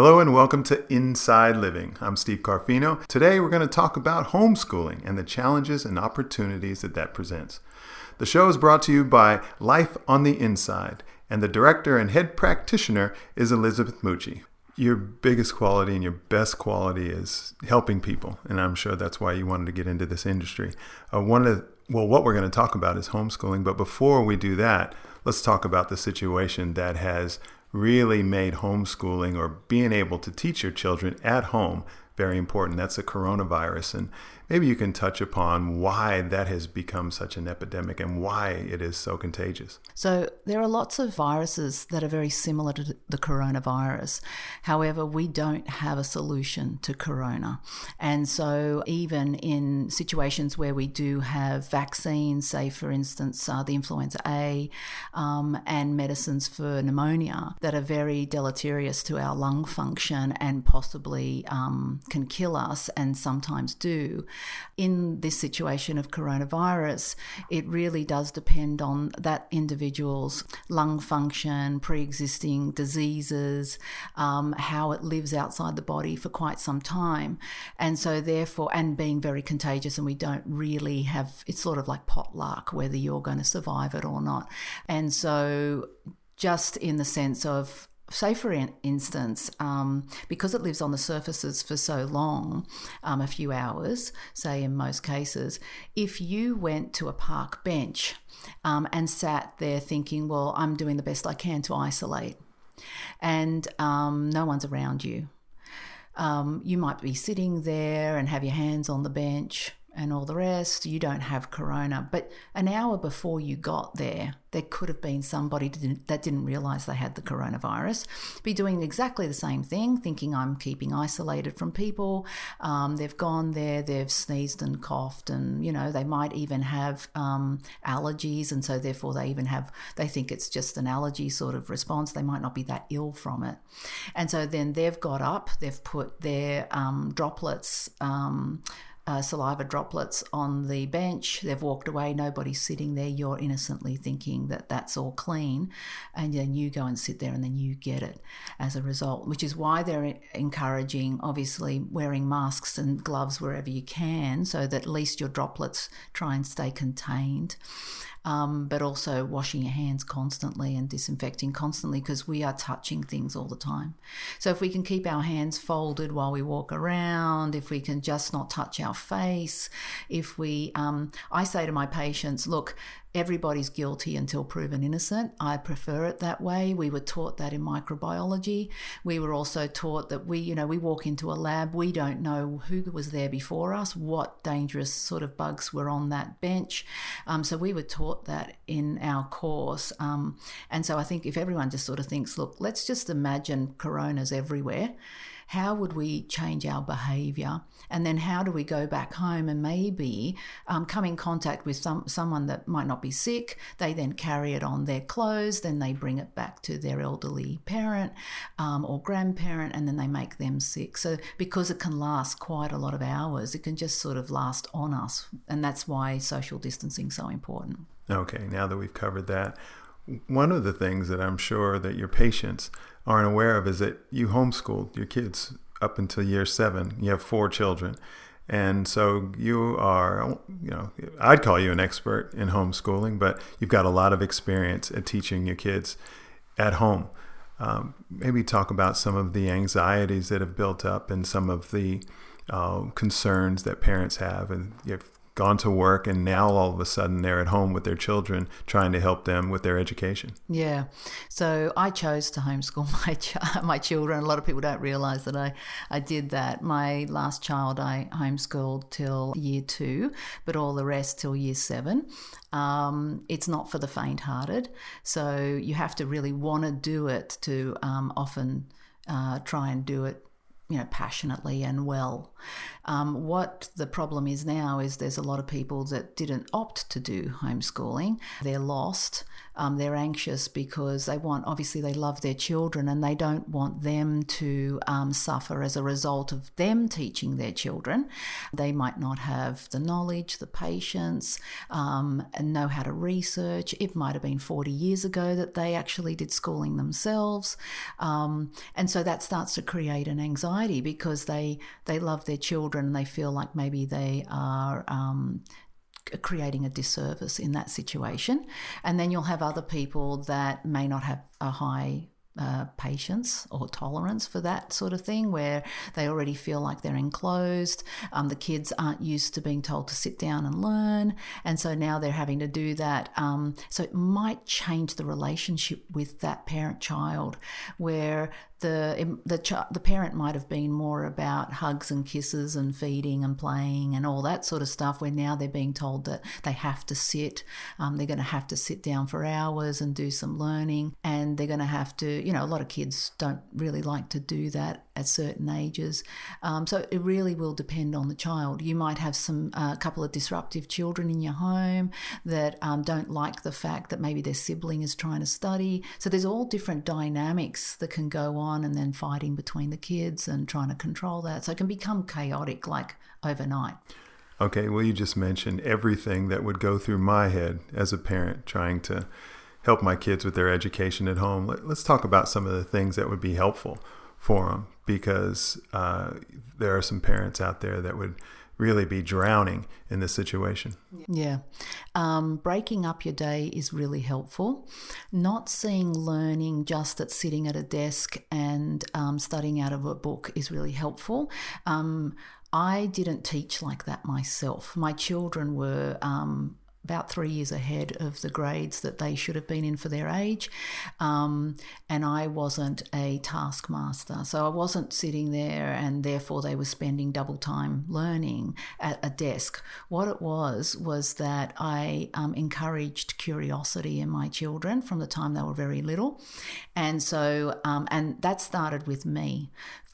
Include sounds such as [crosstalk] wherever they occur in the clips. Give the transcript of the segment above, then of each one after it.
Hello and welcome to Inside Living. I'm Steve Carfino. Today we're going to talk about homeschooling and the challenges and opportunities that that presents. The show is brought to you by Life on the Inside, and the director and head practitioner is Elizabeth Mucci. Your biggest quality and your best quality is helping people, and I'm sure that's why you wanted to get into this industry. Uh, one of the, well, what we're going to talk about is homeschooling, but before we do that, let's talk about the situation that has really made homeschooling or being able to teach your children at home very important. That's a coronavirus. And maybe you can touch upon why that has become such an epidemic and why it is so contagious. So, there are lots of viruses that are very similar to the coronavirus. However, we don't have a solution to corona. And so, even in situations where we do have vaccines, say for instance, uh, the influenza A, um, and medicines for pneumonia that are very deleterious to our lung function and possibly um, can kill us and sometimes do. In this situation of coronavirus, it really does depend on that individual's lung function, pre existing diseases, um, how it lives outside the body for quite some time. And so, therefore, and being very contagious, and we don't really have it's sort of like potluck whether you're going to survive it or not. And so, just in the sense of say for instance, um, because it lives on the surfaces for so long, um, a few hours, say in most cases, if you went to a park bench um, and sat there thinking, well, I'm doing the best I can to isolate, and um, no one's around you. Um, you might be sitting there and have your hands on the bench and all the rest. You don't have corona. But an hour before you got there, there could have been somebody that didn't realize they had the coronavirus, be doing exactly the same thing, thinking I'm keeping isolated from people. Um, they've gone there, they've sneezed and coughed, and you know they might even have um, allergies, and so therefore they even have they think it's just an allergy sort of response. They might not be that ill from it, and so then they've got up, they've put their um, droplets. Uh, saliva droplets on the bench. They've walked away. Nobody's sitting there. You're innocently thinking that that's all clean. And then you go and sit there and then you get it as a result, which is why they're encouraging, obviously, wearing masks and gloves wherever you can so that at least your droplets try and stay contained um, but also washing your hands constantly and disinfecting constantly because we are touching things all the time. So if we can keep our hands folded while we walk around, if we can just not touch our face, if we, um, I say to my patients, look, everybody's guilty until proven innocent. I prefer it that way. We were taught that in microbiology. We were also taught that we, you know, we walk into a lab, we don't know who was there before us, what dangerous sort of bugs were on that bench. Um, so we were taught that in our course. Um, and so I think if everyone just sort of thinks, look, let's just imagine coronas everywhere how would we change our behavior? And then how do we go back home and maybe um, come in contact with some, someone that might not be sick? They then carry it on their clothes, then they bring it back to their elderly parent um, or grandparent, and then they make them sick. So, because it can last quite a lot of hours, it can just sort of last on us. And that's why social distancing is so important. Okay, now that we've covered that, one of the things that I'm sure that your patients aren't aware of is that you homeschooled your kids up until year seven. You have four children. And so you are, you know, I'd call you an expert in homeschooling, but you've got a lot of experience at teaching your kids at home. Um, maybe talk about some of the anxieties that have built up and some of the uh, concerns that parents have. And you've gone to work and now all of a sudden they're at home with their children trying to help them with their education. Yeah. So I chose to homeschool [laughs] my ch- my children. A lot of people don't realize that I I did that. My last child I homeschooled till year 2, but all the rest till year 7. Um, it's not for the faint-hearted. So you have to really want to do it to um, often uh, try and do it you know, passionately and well. Um, what the problem is now is there's a lot of people that didn't opt to do homeschooling. They're lost. Um, they're anxious because they want, obviously, they love their children and they don't want them to um, suffer as a result of them teaching their children. They might not have the knowledge, the patience, um, and know how to research. It might have been 40 years ago that they actually did schooling themselves. Um, and so that starts to create an anxiety because they, they love their children and they feel like maybe they are um, creating a disservice in that situation. And then you'll have other people that may not have a high uh, patience or tolerance for that sort of thing, where they already feel like they're enclosed. Um, the kids aren't used to being told to sit down and learn, and so now they're having to do that. Um, so it might change the relationship with that parent child, where the the ch- the parent might have been more about hugs and kisses and feeding and playing and all that sort of stuff. Where now they're being told that they have to sit, um, they're going to have to sit down for hours and do some learning, and they're going to have to. You know, a lot of kids don't really like to do that at certain ages. Um, so it really will depend on the child. You might have some a uh, couple of disruptive children in your home that um, don't like the fact that maybe their sibling is trying to study. So there's all different dynamics that can go on and then fighting between the kids and trying to control that. So it can become chaotic like overnight. Okay, well, you just mentioned everything that would go through my head as a parent trying to help my kids with their education at home. Let, us talk about some of the things that would be helpful for them because uh, there are some parents out there that would really be drowning in this situation. Yeah. Um, breaking up your day is really helpful. Not seeing learning just at sitting at a desk and um, studying out of a book is really helpful. Um, I didn't teach like that myself. My children were um, about three years ahead of the grades that they should have been in for their age. Um, and I wasn't a taskmaster. So I wasn't sitting there and therefore they were spending double time learning at a desk. What it was, was that I um, encouraged curiosity in my children from the time they were very little. And so, um, and that started with me.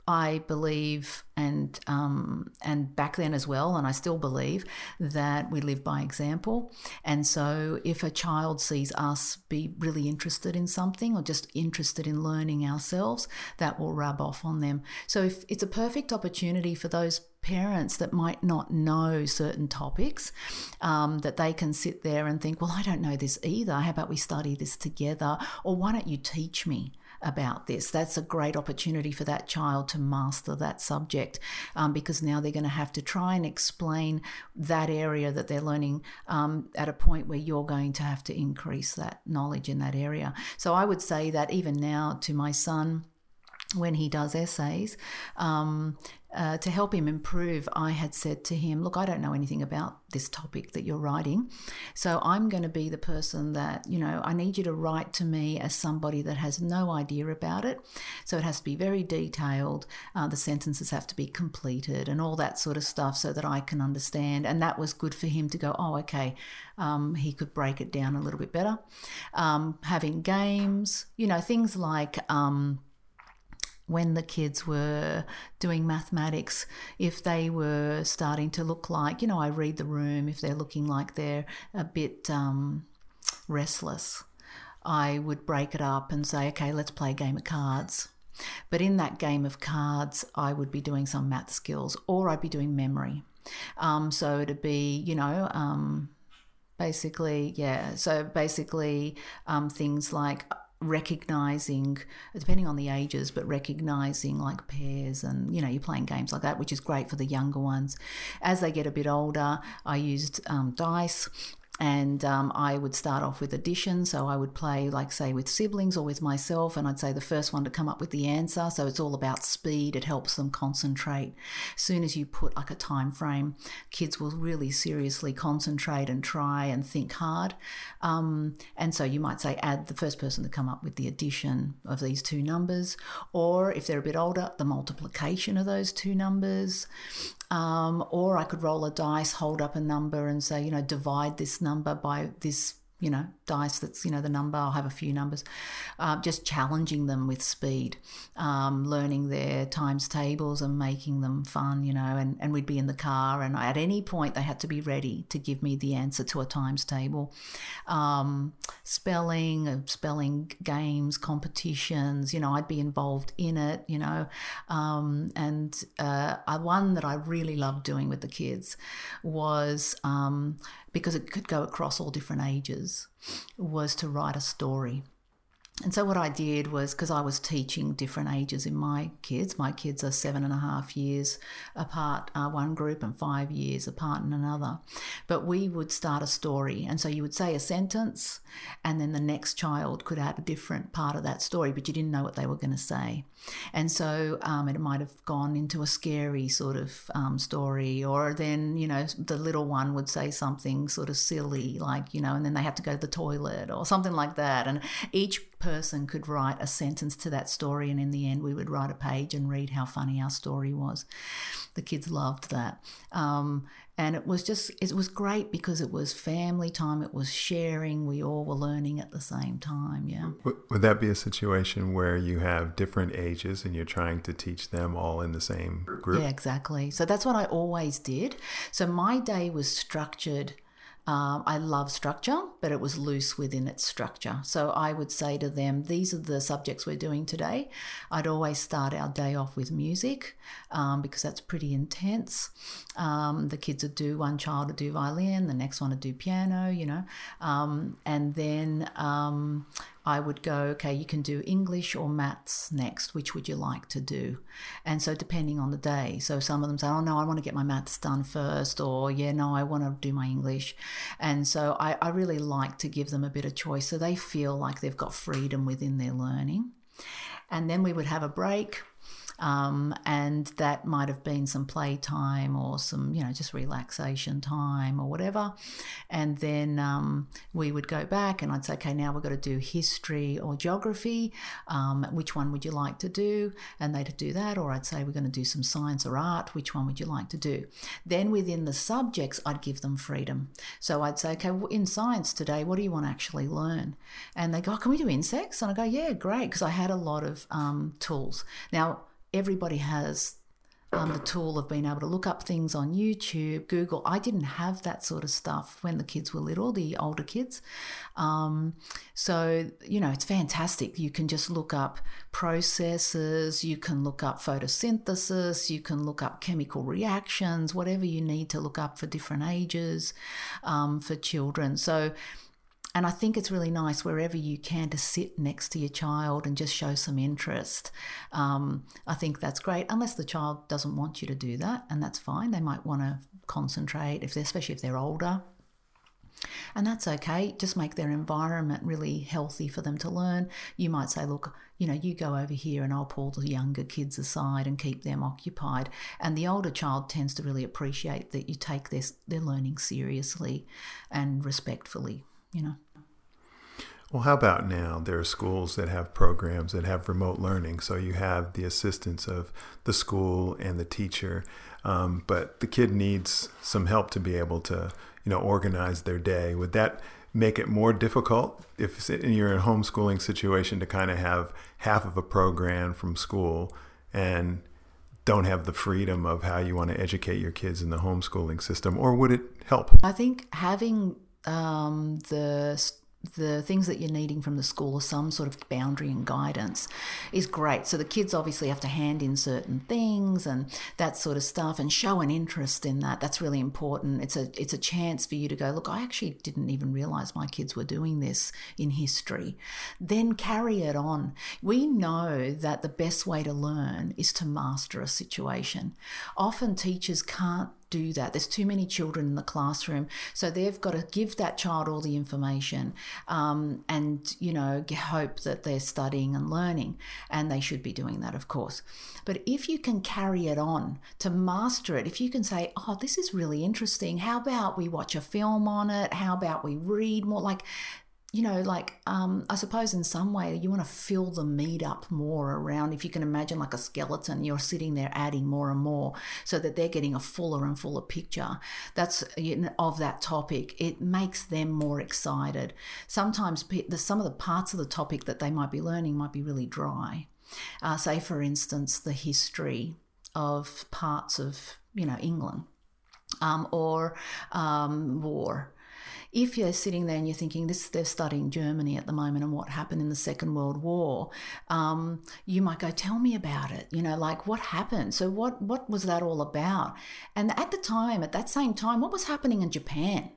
I believe, and um, and back then as well, and I still believe that we live by example. And so, if a child sees us be really interested in something or just interested in learning ourselves, that will rub off on them. So, if it's a perfect opportunity for those parents that might not know certain topics, um, that they can sit there and think, well, I don't know this either. How about we study this together? Or why don't you teach me? About this. That's a great opportunity for that child to master that subject um, because now they're going to have to try and explain that area that they're learning um, at a point where you're going to have to increase that knowledge in that area. So I would say that even now to my son, when he does essays, um, uh, to help him improve, I had said to him, Look, I don't know anything about this topic that you're writing. So I'm going to be the person that, you know, I need you to write to me as somebody that has no idea about it. So it has to be very detailed. Uh, the sentences have to be completed and all that sort of stuff so that I can understand. And that was good for him to go, Oh, okay. Um, he could break it down a little bit better. Um, having games, you know, things like, um, when the kids were doing mathematics, if they were starting to look like, you know, I read the room, if they're looking like they're a bit um, restless, I would break it up and say, okay, let's play a game of cards. But in that game of cards, I would be doing some math skills or I'd be doing memory. Um, so it'd be, you know, um, basically, yeah. So basically, um, things like recognizing depending on the ages but recognizing like pairs and you know you're playing games like that which is great for the younger ones. As they get a bit older i used um, dice and um, I would start off with addition. So I would play, like, say, with siblings or with myself, and I'd say the first one to come up with the answer. So it's all about speed. It helps them concentrate. As soon as you put like a time frame, kids will really seriously concentrate and try and think hard. Um, and so you might say, add the first person to come up with the addition of these two numbers, or if they're a bit older, the multiplication of those two numbers. Um, or I could roll a dice, hold up a number, and say, you know, divide this number by this you know, dice that's, you know, the number, I'll have a few numbers, uh, just challenging them with speed, um, learning their times tables and making them fun, you know, and, and we'd be in the car and at any point they had to be ready to give me the answer to a times table. Um, spelling, uh, spelling games, competitions, you know, I'd be involved in it, you know, um, and uh, one that I really loved doing with the kids was um, because it could go across all different ages, was to write a story. And so what I did was because I was teaching different ages in my kids. My kids are seven and a half years apart, uh, one group, and five years apart in another. But we would start a story, and so you would say a sentence, and then the next child could add a different part of that story, but you didn't know what they were going to say. And so um, it might have gone into a scary sort of um, story, or then you know the little one would say something sort of silly, like you know, and then they had to go to the toilet or something like that, and each person could write a sentence to that story, and in the end, we would write a page and read how funny our story was. The kids loved that. Um, and it was just, it was great because it was family time, it was sharing, we all were learning at the same time. Yeah. Would that be a situation where you have different ages and you're trying to teach them all in the same group? Yeah, exactly. So that's what I always did. So my day was structured um, I love structure, but it was loose within its structure. So I would say to them, These are the subjects we're doing today. I'd always start our day off with music um, because that's pretty intense. Um, the kids would do, one child would do violin, the next one would do piano, you know. Um, and then um, I would go, okay, you can do English or maths next. Which would you like to do? And so, depending on the day, so some of them say, oh no, I want to get my maths done first, or yeah, no, I want to do my English. And so, I, I really like to give them a bit of choice so they feel like they've got freedom within their learning. And then we would have a break um, and that might have been some playtime or some, you know, just relaxation time or whatever. And then um, we would go back and I'd say, okay, now we've got to do history or geography. Um, which one would you like to do? And they'd do that. Or I'd say, we're going to do some science or art. Which one would you like to do? Then within the subjects, I'd give them freedom. So I'd say, okay, in science today, what do you want to actually learn? And they go, oh, can we do insects? And I go, yeah, great, because I had a lot of um, tools. Now, everybody has um, the tool of being able to look up things on YouTube, Google. I didn't have that sort of stuff when the kids were little, the older kids. Um, so, you know, it's fantastic. You can just look up processes, you can look up photosynthesis, you can look up chemical reactions, whatever you need to look up for different ages um, for children. So, and I think it's really nice wherever you can to sit next to your child and just show some interest. Um, I think that's great, unless the child doesn't want you to do that, and that's fine. They might want to concentrate, if especially if they're older. And that's okay. Just make their environment really healthy for them to learn. You might say, look, you know, you go over here and I'll pull the younger kids aside and keep them occupied. And the older child tends to really appreciate that you take their, their learning seriously and respectfully, you know. Well, how about now? There are schools that have programs that have remote learning. So you have the assistance of the school and the teacher, um, but the kid needs some help to be able to, you know, organize their day. Would that make it more difficult if you're in a homeschooling situation to kind of have half of a program from school and don't have the freedom of how you want to educate your kids in the homeschooling system, or would it help? I think having um, the the things that you're needing from the school or some sort of boundary and guidance is great. So the kids obviously have to hand in certain things and that sort of stuff and show an interest in that. That's really important. It's a it's a chance for you to go, look, I actually didn't even realize my kids were doing this in history. Then carry it on. We know that the best way to learn is to master a situation. Often teachers can't do that. There's too many children in the classroom, so they've got to give that child all the information um, and you know hope that they're studying and learning, and they should be doing that, of course. But if you can carry it on to master it, if you can say, "Oh, this is really interesting. How about we watch a film on it? How about we read more?" Like you know, like um, I suppose in some way you want to fill the meat up more around. If you can imagine like a skeleton, you're sitting there adding more and more so that they're getting a fuller and fuller picture. That's you know, of that topic. It makes them more excited. Sometimes the, some of the parts of the topic that they might be learning might be really dry. Uh, say, for instance, the history of parts of you know England um, or um, war if you're sitting there and you're thinking this they're studying germany at the moment and what happened in the second world war um, you might go tell me about it. You know like what happened? So what what was that all about? And at the time at that same time what was happening in japan?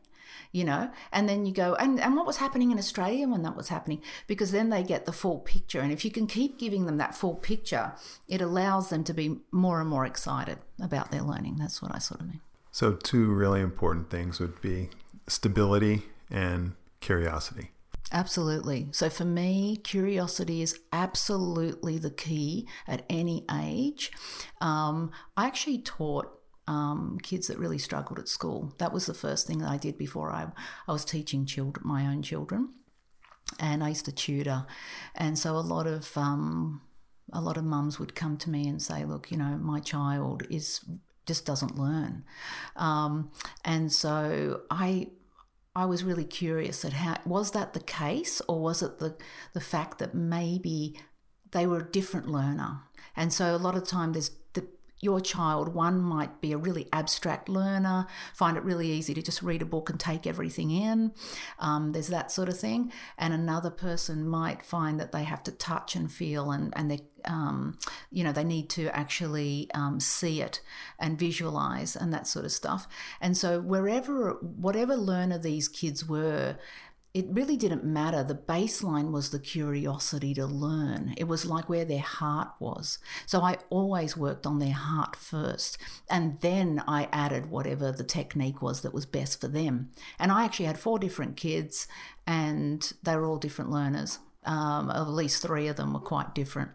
You know and then you go and, and what was happening in australia when that was happening? Because then they get the full picture. And if you can keep giving them that full picture it allows them to be more and more excited about their learning. That's what i sort of mean. So two really important things would be stability and curiosity. Absolutely. So for me, curiosity is absolutely the key at any age. Um, I actually taught um, kids that really struggled at school. That was the first thing that I did before I, I was teaching children, my own children, and I used to tutor. And so a lot of um, a lot of mums would come to me and say, "Look, you know, my child is just doesn't learn," um, and so I I was really curious at how was that the case, or was it the the fact that maybe they were a different learner, and so a lot of time there's the your child, one might be a really abstract learner, find it really easy to just read a book and take everything in. Um, there's that sort of thing. And another person might find that they have to touch and feel and, and they, um, you know, they need to actually um, see it and visualize and that sort of stuff. And so wherever, whatever learner these kids were, it really didn't matter. The baseline was the curiosity to learn. It was like where their heart was. So I always worked on their heart first. And then I added whatever the technique was that was best for them. And I actually had four different kids, and they were all different learners. Um, at least three of them were quite different.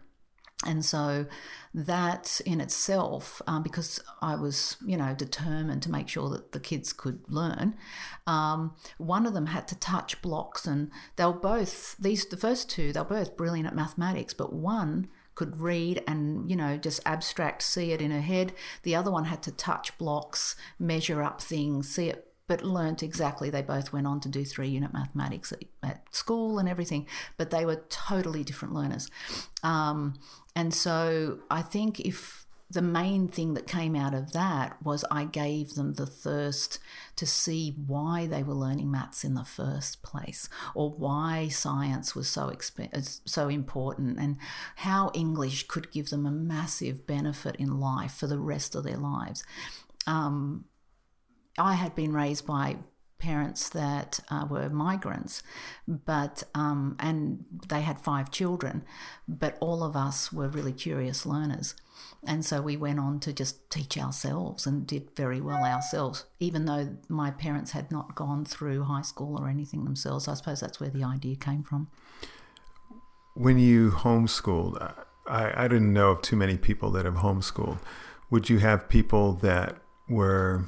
And so that in itself, um, because I was, you know, determined to make sure that the kids could learn, um, one of them had to touch blocks, and they were both these the first two they were both brilliant at mathematics, but one could read and you know just abstract see it in her head. The other one had to touch blocks measure up things see it but learnt exactly. They both went on to do three unit mathematics at, at school and everything, but they were totally different learners. Um, and so I think if the main thing that came out of that was I gave them the thirst to see why they were learning maths in the first place, or why science was so exp- so important, and how English could give them a massive benefit in life for the rest of their lives. Um, I had been raised by parents that uh, were migrants, but um, and they had five children, but all of us were really curious learners, and so we went on to just teach ourselves and did very well ourselves, even though my parents had not gone through high school or anything themselves. I suppose that's where the idea came from. When you homeschooled, I, I didn't know of too many people that have homeschooled. Would you have people that were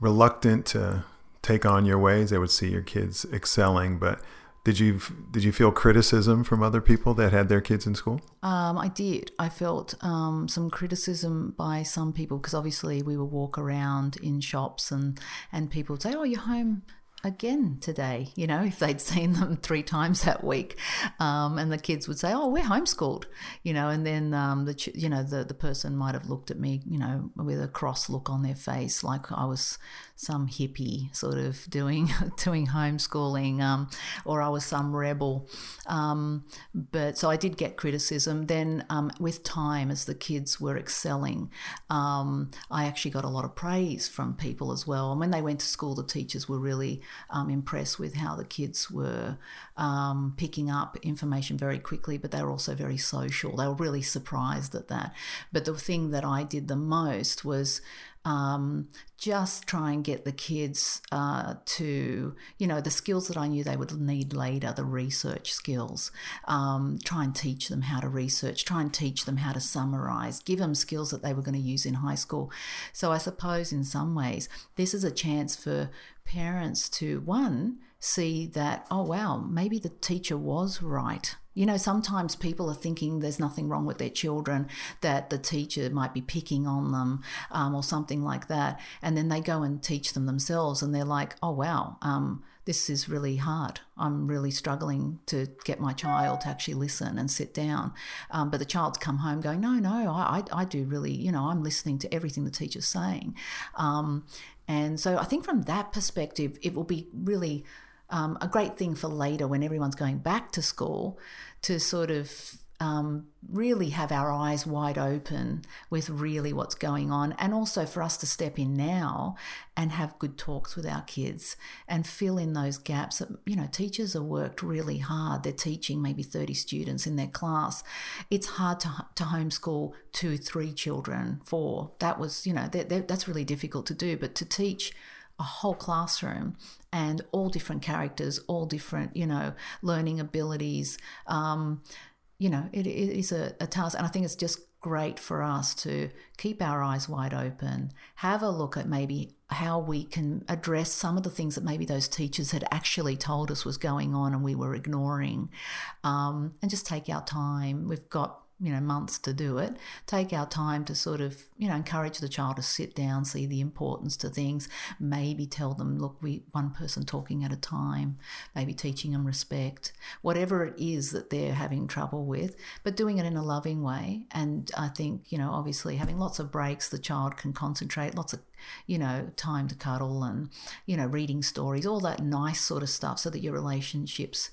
reluctant to take on your ways. They would see your kids excelling, but did you did you feel criticism from other people that had their kids in school? Um, I did. I felt um, some criticism by some people because obviously we would walk around in shops and and people would say, "Oh, you're home." Again today, you know, if they'd seen them [laughs] three times that week. Um, and the kids would say, oh, we're homeschooled, you know, and then, um, the, you know, the, the person might have looked at me, you know, with a cross look on their face, like I was some hippie sort of doing, [laughs] doing homeschooling, um, or I was some rebel. Um, but so I did get criticism. Then um, with time, as the kids were excelling, um, I actually got a lot of praise from people as well. And when they went to school, the teachers were really um, impressed with how the kids were um, picking up information very quickly, but they were also very social. They were really surprised at that. But the thing that I did the most was um, just try and get the kids uh, to, you know, the skills that I knew they would need later, the research skills. Um, try and teach them how to research, try and teach them how to summarize, give them skills that they were going to use in high school. So I suppose in some ways, this is a chance for parents to, one, see that, oh, wow, maybe the teacher was right. You know, sometimes people are thinking there's nothing wrong with their children, that the teacher might be picking on them um, or something like that. And then they go and teach them themselves and they're like, oh, wow, um, this is really hard. I'm really struggling to get my child to actually listen and sit down. Um, but the child's come home going, no, no, I, I, do really, you know, I'm listening to everything the teacher's saying. And so I think from that perspective, it will be really um, a great thing for later when everyone's going back to school to sort of um, really have our eyes wide open with really what's going on, and also for us to step in now and have good talks with our kids and fill in those gaps. That, you know, teachers have worked really hard. They're teaching maybe 30 students in their class. It's hard to, to homeschool two, three children, four. That was, you know, they're, they're, that's really difficult to do, but to teach a whole classroom and all different characters, all different, you know, learning abilities. Um, you know, it, it is a, a task. And I think it's just great for us to keep our eyes wide open, have a look at maybe how we can address some of the things that maybe those teachers had actually told us was going on and we were ignoring, um, and just take our time. We've got you know months to do it take our time to sort of you know encourage the child to sit down see the importance to things maybe tell them look we one person talking at a time maybe teaching them respect whatever it is that they're having trouble with but doing it in a loving way. And i think you know obviously having lots of breaks the child can concentrate lots of you know time to cuddle and you know reading stories all that nice sort of stuff so that your relationships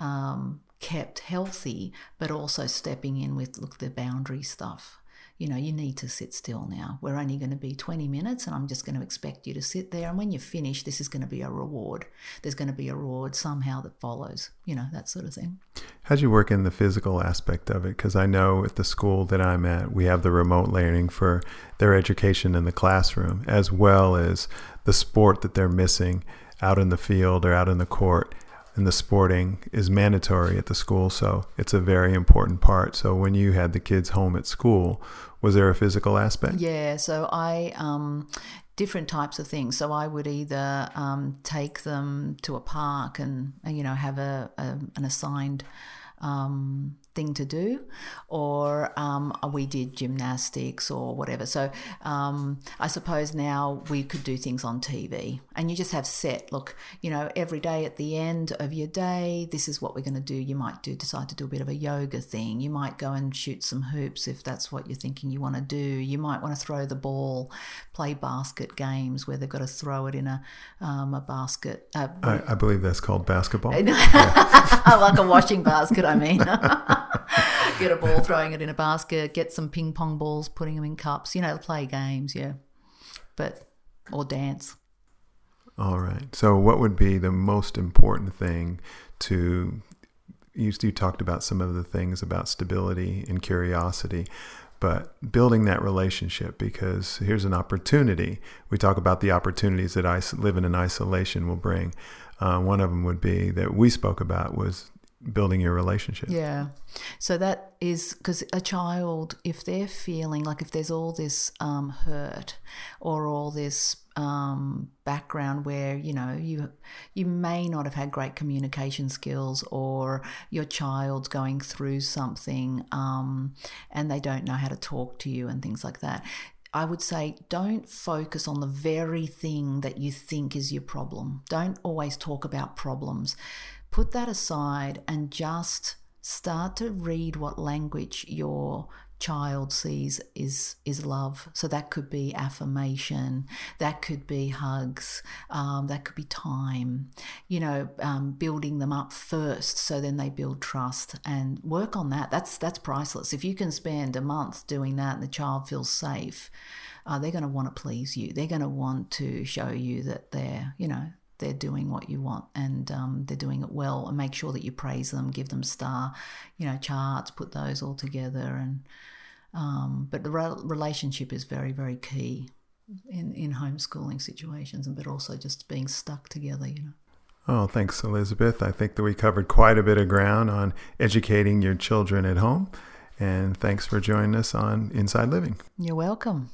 um, kept healthy, but also stepping in with look the boundary stuff. You know, you need to sit still now. We're only going to be 20 minutes, and I'm just going to expect you to sit there. And when you finish, this is going to be a reward. There's going to be a reward somehow that follows, you know, that sort of thing. How'd you work in the physical aspect of it? Because I know at the school that I'm at, we have the remote learning for their education in the classroom, as well as the sport that they're missing out in the field or out in the court and the sporting is mandatory at the school, so it's a very important part. So when you had the kids home at school, was there a physical aspect? Yeah, so I um, different types of things. So I would either um, take them to a park and you know have a, a an assigned um, thing to do, or um, we did gymnastics or whatever. So um, I suppose now we could do things on TV, and you just have set. Look, you know, every day at the end of your day, this is what we're going to do. You might do decide to do a bit of a yoga thing. You might go and shoot some hoops if that's what you're thinking you want to do. You might want to throw the ball, play basket games where they've got to throw it in a um, a basket. Uh, I, I, believe that's called basketball. [laughs] [laughs] like a washing basket. I mean. [laughs] get a ball, throwing it in a basket, get some ping pong balls, putting them in cups, you know, play games, yeah. But, or dance. All right. So, what would be the most important thing to? You, you talked about some of the things about stability and curiosity, but building that relationship because here's an opportunity. We talk about the opportunities that is- living in an isolation will bring. Uh, one of them would be that we spoke about was building your relationship. Yeah. So that is because a child, if they're feeling like if there's all this um, hurt or all this um, background where you know you you may not have had great communication skills or your child's going through something um, and they don't know how to talk to you and things like that. I would say don't focus on the very thing that you think is your problem. Don't always talk about problems put that aside and just start to read what language your child sees is is love. So that could be affirmation, that could be hugs, um, that could be time. You know, um, building them up first, so then they build trust and work on that. That's that's priceless. If you can spend a month doing that and the child feels safe. Uh, they're going to want to please you. They're going to want to show you that they're, you know, they're doing what you want and um, they're doing it well and make sure that you praise them give them star you know charts put those all together and um, but the re- relationship is very very key in, in homeschooling situations, and but also just being stuck together, you know. Oh, thanks, Elizabeth. I think that we covered quite a bit of ground on educating your children at home. And thanks for joining us on Inside Living. You're welcome.